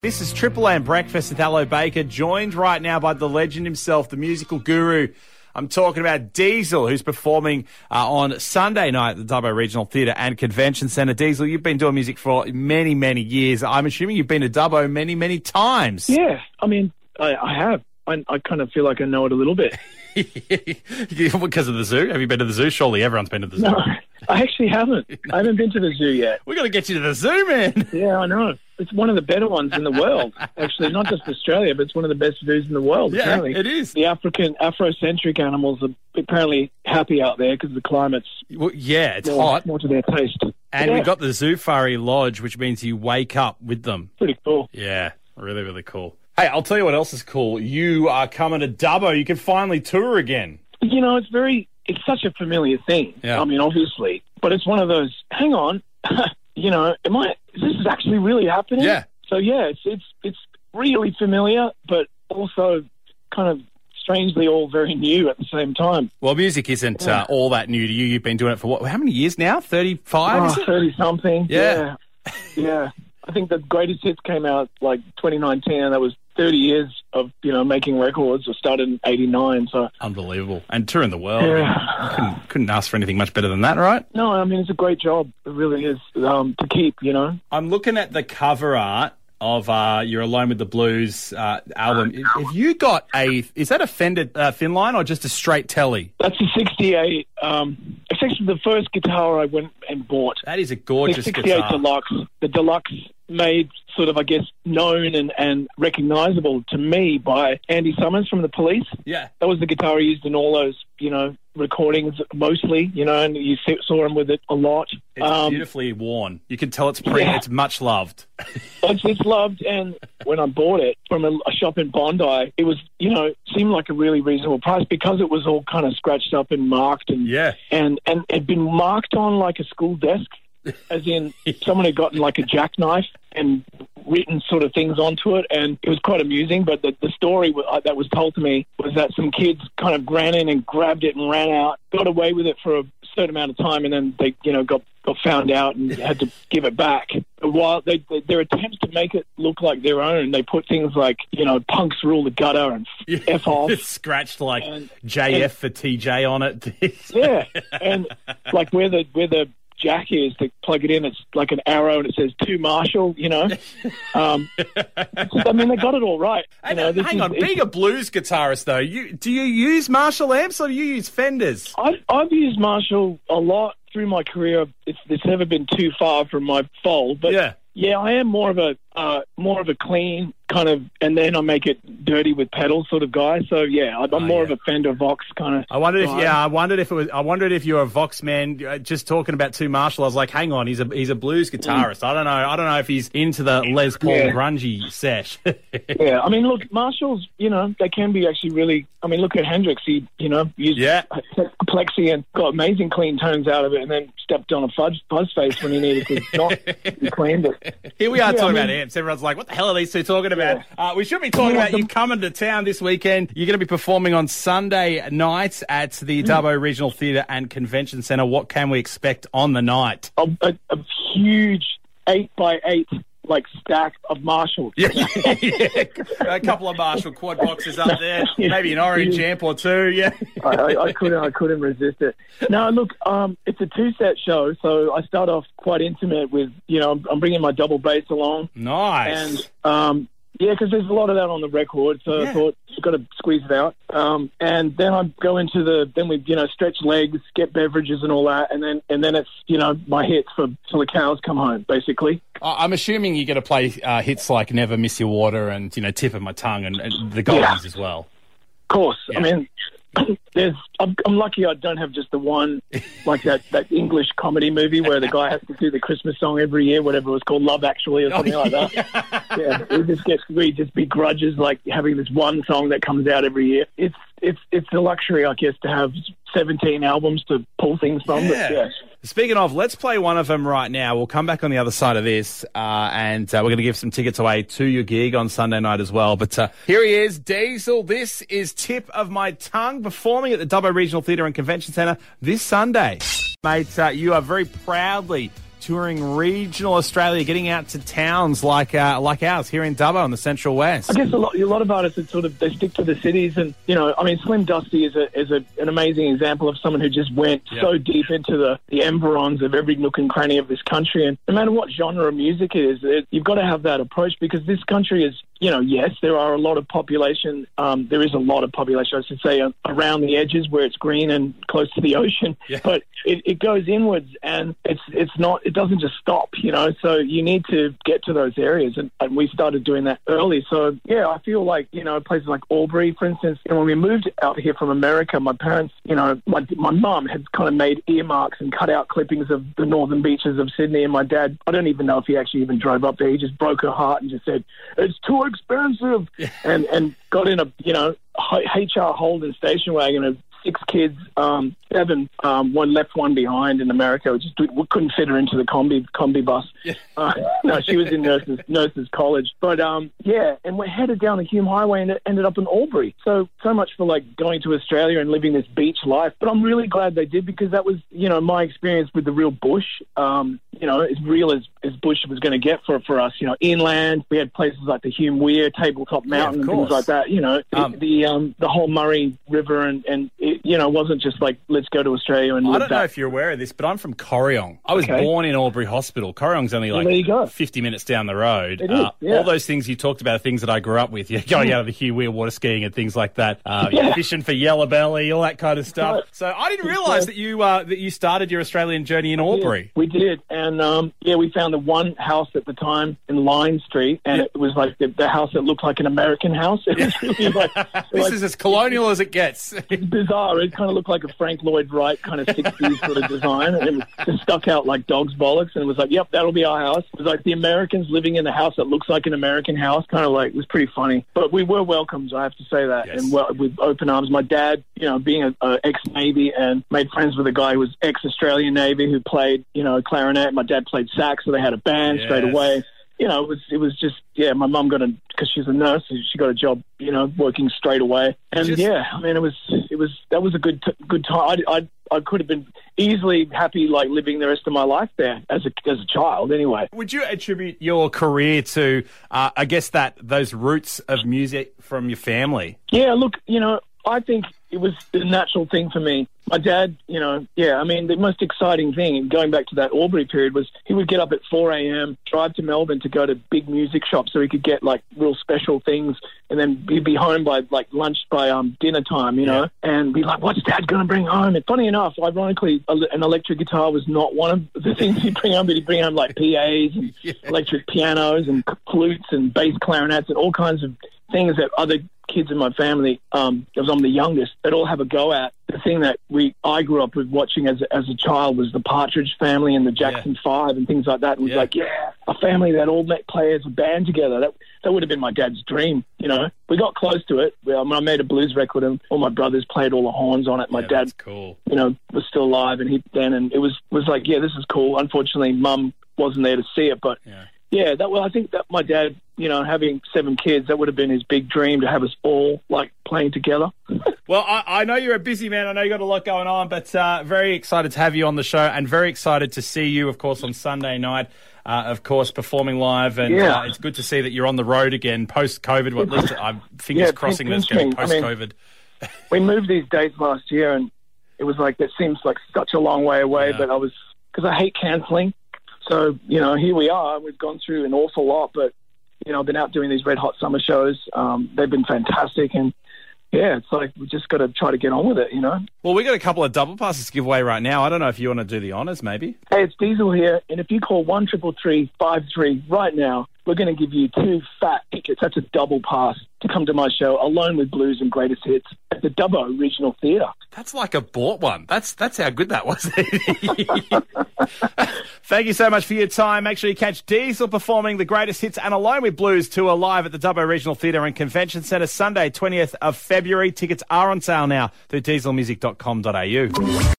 This is Triple M Breakfast with Hello Baker, joined right now by the legend himself, the musical guru. I'm talking about Diesel, who's performing uh, on Sunday night at the Dubbo Regional Theatre and Convention Centre. Diesel, you've been doing music for many, many years. I'm assuming you've been to Dubbo many, many times. Yeah, I mean, I, I have. I, I kind of feel like I know it a little bit. because of the zoo? Have you been to the zoo? Surely everyone's been to the zoo. No, I actually haven't. I haven't been to the zoo yet. we got to get you to the zoo, man. Yeah, I know. It's one of the better ones in the world. Actually, not just Australia, but it's one of the best zoos in the world. Yeah, apparently. it is. The African Afrocentric animals are apparently happy out there because the climate's Well, yeah, it's more, hot. more to their taste. And yeah, we've got the Zoofari Lodge, which means you wake up with them. pretty cool. Yeah, really, really cool. Hey, I'll tell you what else is cool. You are coming to Dubbo. You can finally tour again. You know, it's very, it's such a familiar thing. Yeah. I mean, obviously, but it's one of those. Hang on, you know, am I? Is actually really happening. Yeah. So yeah, it's it's it's really familiar, but also kind of strangely all very new at the same time. Well, music isn't uh, all that new to you. You've been doing it for what? How many years now? Thirty-five. Oh, 30 something. Yeah. Yeah. Yeah. I think the greatest hits came out like 2019, and that was 30 years of you know making records. I started in '89, so Unbelievable. And touring the world. Yeah. Couldn't, couldn't ask for anything much better than that, right? no, I mean it's a great job. It really is um, to keep. You know, I'm looking at the cover art of uh, You're Alone with the Blues uh, album. Have you got a, is that a Fender uh, Thinline or just a straight telly? that's a '68. Um, it's actually the first guitar I went and bought. That is a The gorgeous 68 guitar. Deluxe. The Deluxe made sort of, I guess, known and, and recognizable to me by Andy Summers from the Police. Yeah. that was the guitar he used in all those, you know, recordings mostly, you know, and you saw him with it a lot. It's Um, beautifully worn. You can tell it's pre, Yeah. it's much loved. it's, it's loved, and when I bought it from a, a shop in Bondi, it was, you know, seemed like a really reasonable price because it was all kind of scratched up and marked, and Yeah. and and had been marked on like a school desk, as in someone had gotten like a jackknife and written sort of things onto it, and it was quite amusing. But the, the story that was told to me was that some kids kind of ran in and grabbed it and ran out, got away with it for a certain amount of time, and then they, you know, got got found out and had to give it back. While they, they, their attempts to make it look like their own, they put things like, you know, punks rule the gutter and f off. Scratched like And- JF for TJ on it. Yeah, and like where the where the jack is to plug it in, it's like an arrow and it says to Marshall. You know, um, I mean they got it all right. You know, hang is- on, being a blues guitarist though, you do you use Marshall amps or do you use Fenders? I've, I've used Marshall a lot through my career. It's it's never been too far from my fold, but Yeah. yeah, I am more of a uh, more of a clean kind of, and then I make it dirty with pedals sort of guy. So yeah, I'm Oh, more yeah. of a Fender Vox kind of. I wondered if yeah, I wondered if it was I wondered if you're a Vox man uh, just talking about two Marshall. I was like, hang on, he's a he's a blues guitarist. I don't know. I don't know if he's into the Les Paul Yeah. grungy sesh. Yeah, I mean, look, Marshalls, you know, they can be actually really. I mean, look at Hendrix. He, you know, used Yeah. plexi and got amazing clean tones out of it, and then stepped on a fudge fuzz face when he needed to not cleaned it. Here we are Yeah, talking I about mean- Everyone's like, what the hell are these two talking about? Uh, we should be talking about you coming to town this weekend. You're going to be performing on Sunday night at the Hmm. Dubbo Regional Theatre and Convention Centre. What can we expect on the night? A, a, a huge eight by eight like stack of Marshalls. Yeah, yeah. a couple of Marshall quad boxes up there, maybe an orange amp or two. Yeah, I, I, couldn't. I couldn't resist it. No, look, um, it's a two-set show, so I start off quite intimate with, you know, I'm, I'm bringing my double bass along, nice. and um, yeah, because there's a lot of that on the record, so Yeah. I thought I've got to squeeze it out. Um, and then I go into the, then we, you know, stretch legs, get beverages and all that, and then and then it's, you know, my hits for till the cows come home, basically. I'm assuming you're going to play uh, hits like "Never Miss Your Water" and you know "Tip of My Tongue" and, and the Goldies as well. Of course, Yeah. I mean, there's. I'm, I'm lucky I don't have just the one, like that that English comedy movie where the guy has to do the Christmas song every year, whatever it was called, Love Actually or something oh, like that. yeah, it just gets we just begrudges like having this one song that comes out every year. It's it's it's a luxury, I guess, to have 17 albums to pull things from. Yeah. But yeah, Speaking of, let's play one of them right now. We'll come back on the other side of this, uh, and uh, we're going to give some tickets away to your gig on Sunday night as well. But uh, here he is, Diesel. This is Tip of My Tongue performing at the Dubbo Regional Theatre and Convention Centre this Sunday. Mate, uh, you are very proudly touring regional Australia, getting out to towns like uh, like ours here in Dubbo in the Central West. I guess a lot, a lot of artists that sort of they stick to the cities, and you know, I mean, Slim Dusty is a is a, an amazing example of someone who just went Yeah. so deep into the the environs of every nook and cranny of this country, and no matter what genre of music it is, it, you've got to have that approach because this country is, you know, yes, there are a lot of population, um, there is a lot of population, I should say, uh, around the edges where it's green and close to the ocean, Yeah. but it, it goes inwards and it's it's not it doesn't just stop you know so you need to get to those areas. And, and we started doing that early. So yeah i feel like you know places like albury for instance you know, when we moved out here from america my parents you know my, my mum had kind of made earmarks and cut out clippings of the northern beaches of sydney. And my dad i don't even know if he actually even drove up there. He just broke her heart and just said it's too expensive and and got in a you know hr holden station wagon of six kids, um, seven, um, one left, one behind in America. We just we couldn't fit her into the Kombi Kombi bus. Uh, no, she was in nurses nurses college. But um, yeah, and we're headed down the Hume Highway and it ended up in Albury. So so much for like going to Australia and living this beach life. But I'm really glad they did because that was you know my experience with the real bush. Um, you know, as real as, as bush was going to get for for us. You know, inland we had places like the Hume Weir, Tabletop Mountain, and things like that. You know, the Um, the, um, the whole Murray River and and it, you know it wasn't just like let's go to Australia and I don't know that. if you're aware of this, but I'm from Corryong. I was Okay. born in Albury Hospital. Corryong's only like go. 50 minutes down the road. It is, Uh, yeah. All those things you talked about are things that I grew up with. Yeah, going out of the Hume Weir water skiing and things like that. Uh, Yeah. Fishing for yellow belly, all that kind of stuff. right. So I didn't realise that you uh, that you started your Australian journey in Albury. We did, and um, yeah, we found the one house at the time in Line Street, and it was like the, the house that looked like an American house. It was really like, This like is as colonial as it gets. bizarre. It kind of looked like a Frank Lloyd Wright kind of 60s sort of design, and it was just stuck out like dog's bollocks. And it was like, yep, that'll be our house. It was like the Americans living in a house that looks like an American house. Kind of like it was pretty funny, but we were welcomed. I have to say that, Yes. and well, with open arms. My dad, you know, being a, a ex Navy and made friends with a guy who was ex Australian Navy who played, you know, clarinet. My dad played sax, so they had a band straight away you know, it was it was just yeah. My mum got a because she's a nurse. She got a job, you know, working straight away. And Just- yeah, I mean, it was it was that was a good t- good time. I, I I could have been easily happy like living the rest of my life there as a as a child. Anyway, Would you attribute your career to, uh, I guess, that those roots of music from your family? yeah. Look, you know, I think it was the natural thing for me. My dad, you know, yeah, I mean, the most exciting thing, going back to that Albury period, was he would get up at 4 a.m., drive to Melbourne to go to big music shops so he could get like real special things, and then he'd be home by like lunch by um, dinner time, you know, and be like, what's dad going to bring home? And funny enough, ironically, an electric guitar was not one of the things he'd bring home, but he'd bring home like PAs and electric pianos and flutes and bass clarinets and all kinds of things that other kids in my family, um, because I'm the youngest, they'd all have a go at. The thing that we I grew up with watching as as a child was the Partridge Family and the Jackson Five and things like that. And it was Yeah. like, yeah, a family that all met play as a band together. That that would have been my dad's dream. You know, we got close to it. We- I, mean, I made a blues record, and all my brothers played all the horns on it. My Yeah, dad cool. you know, was still alive, and he then and it was was like, yeah, this is cool. Unfortunately, mum wasn't there to see it, but Yeah. yeah, that well, I think that my dad, you know, having seven kids, that would have been his big dream to have us all like playing together. Well, I, I know you're a busy man. I know you got a lot going on, but uh, very excited to have you on the show, and very excited to see you, of course, on Sunday night. Uh, of course, performing live, and Yeah. uh, it's good to see that you're on the road again post COVID. Well, at least I'm fingers Yeah, crossing that's going me. I post mean- COVID. we moved these dates last year, and it was like that seems like such a long way away, Yeah. but I was because I hate canceling. So you know, here we are. We've gone through an awful lot, but you know, I've been out doing these red hot summer shows. Um, they've been fantastic, and yeah, it's like we just got to try to get on with it. You know. Well, we got a couple of double passes to give away right now. I don't know if you want to do the honors, maybe. Hey, it's Diesel here, and if you call one triple three five three right now, we're going to give you two fat tickets. That's a double pass to come to my show, alone with blues and greatest hits at the Dubbo Regional Theatre. That's like a bought one. That's that's how good that was. Thank you so much for your time. Make sure you catch Diesel performing the greatest hits and Alone with Blues tour live at the Dubbo Regional Theatre and Convention Centre Sunday, 20th of February. Tickets are on sale now through dieselmusic.com.au.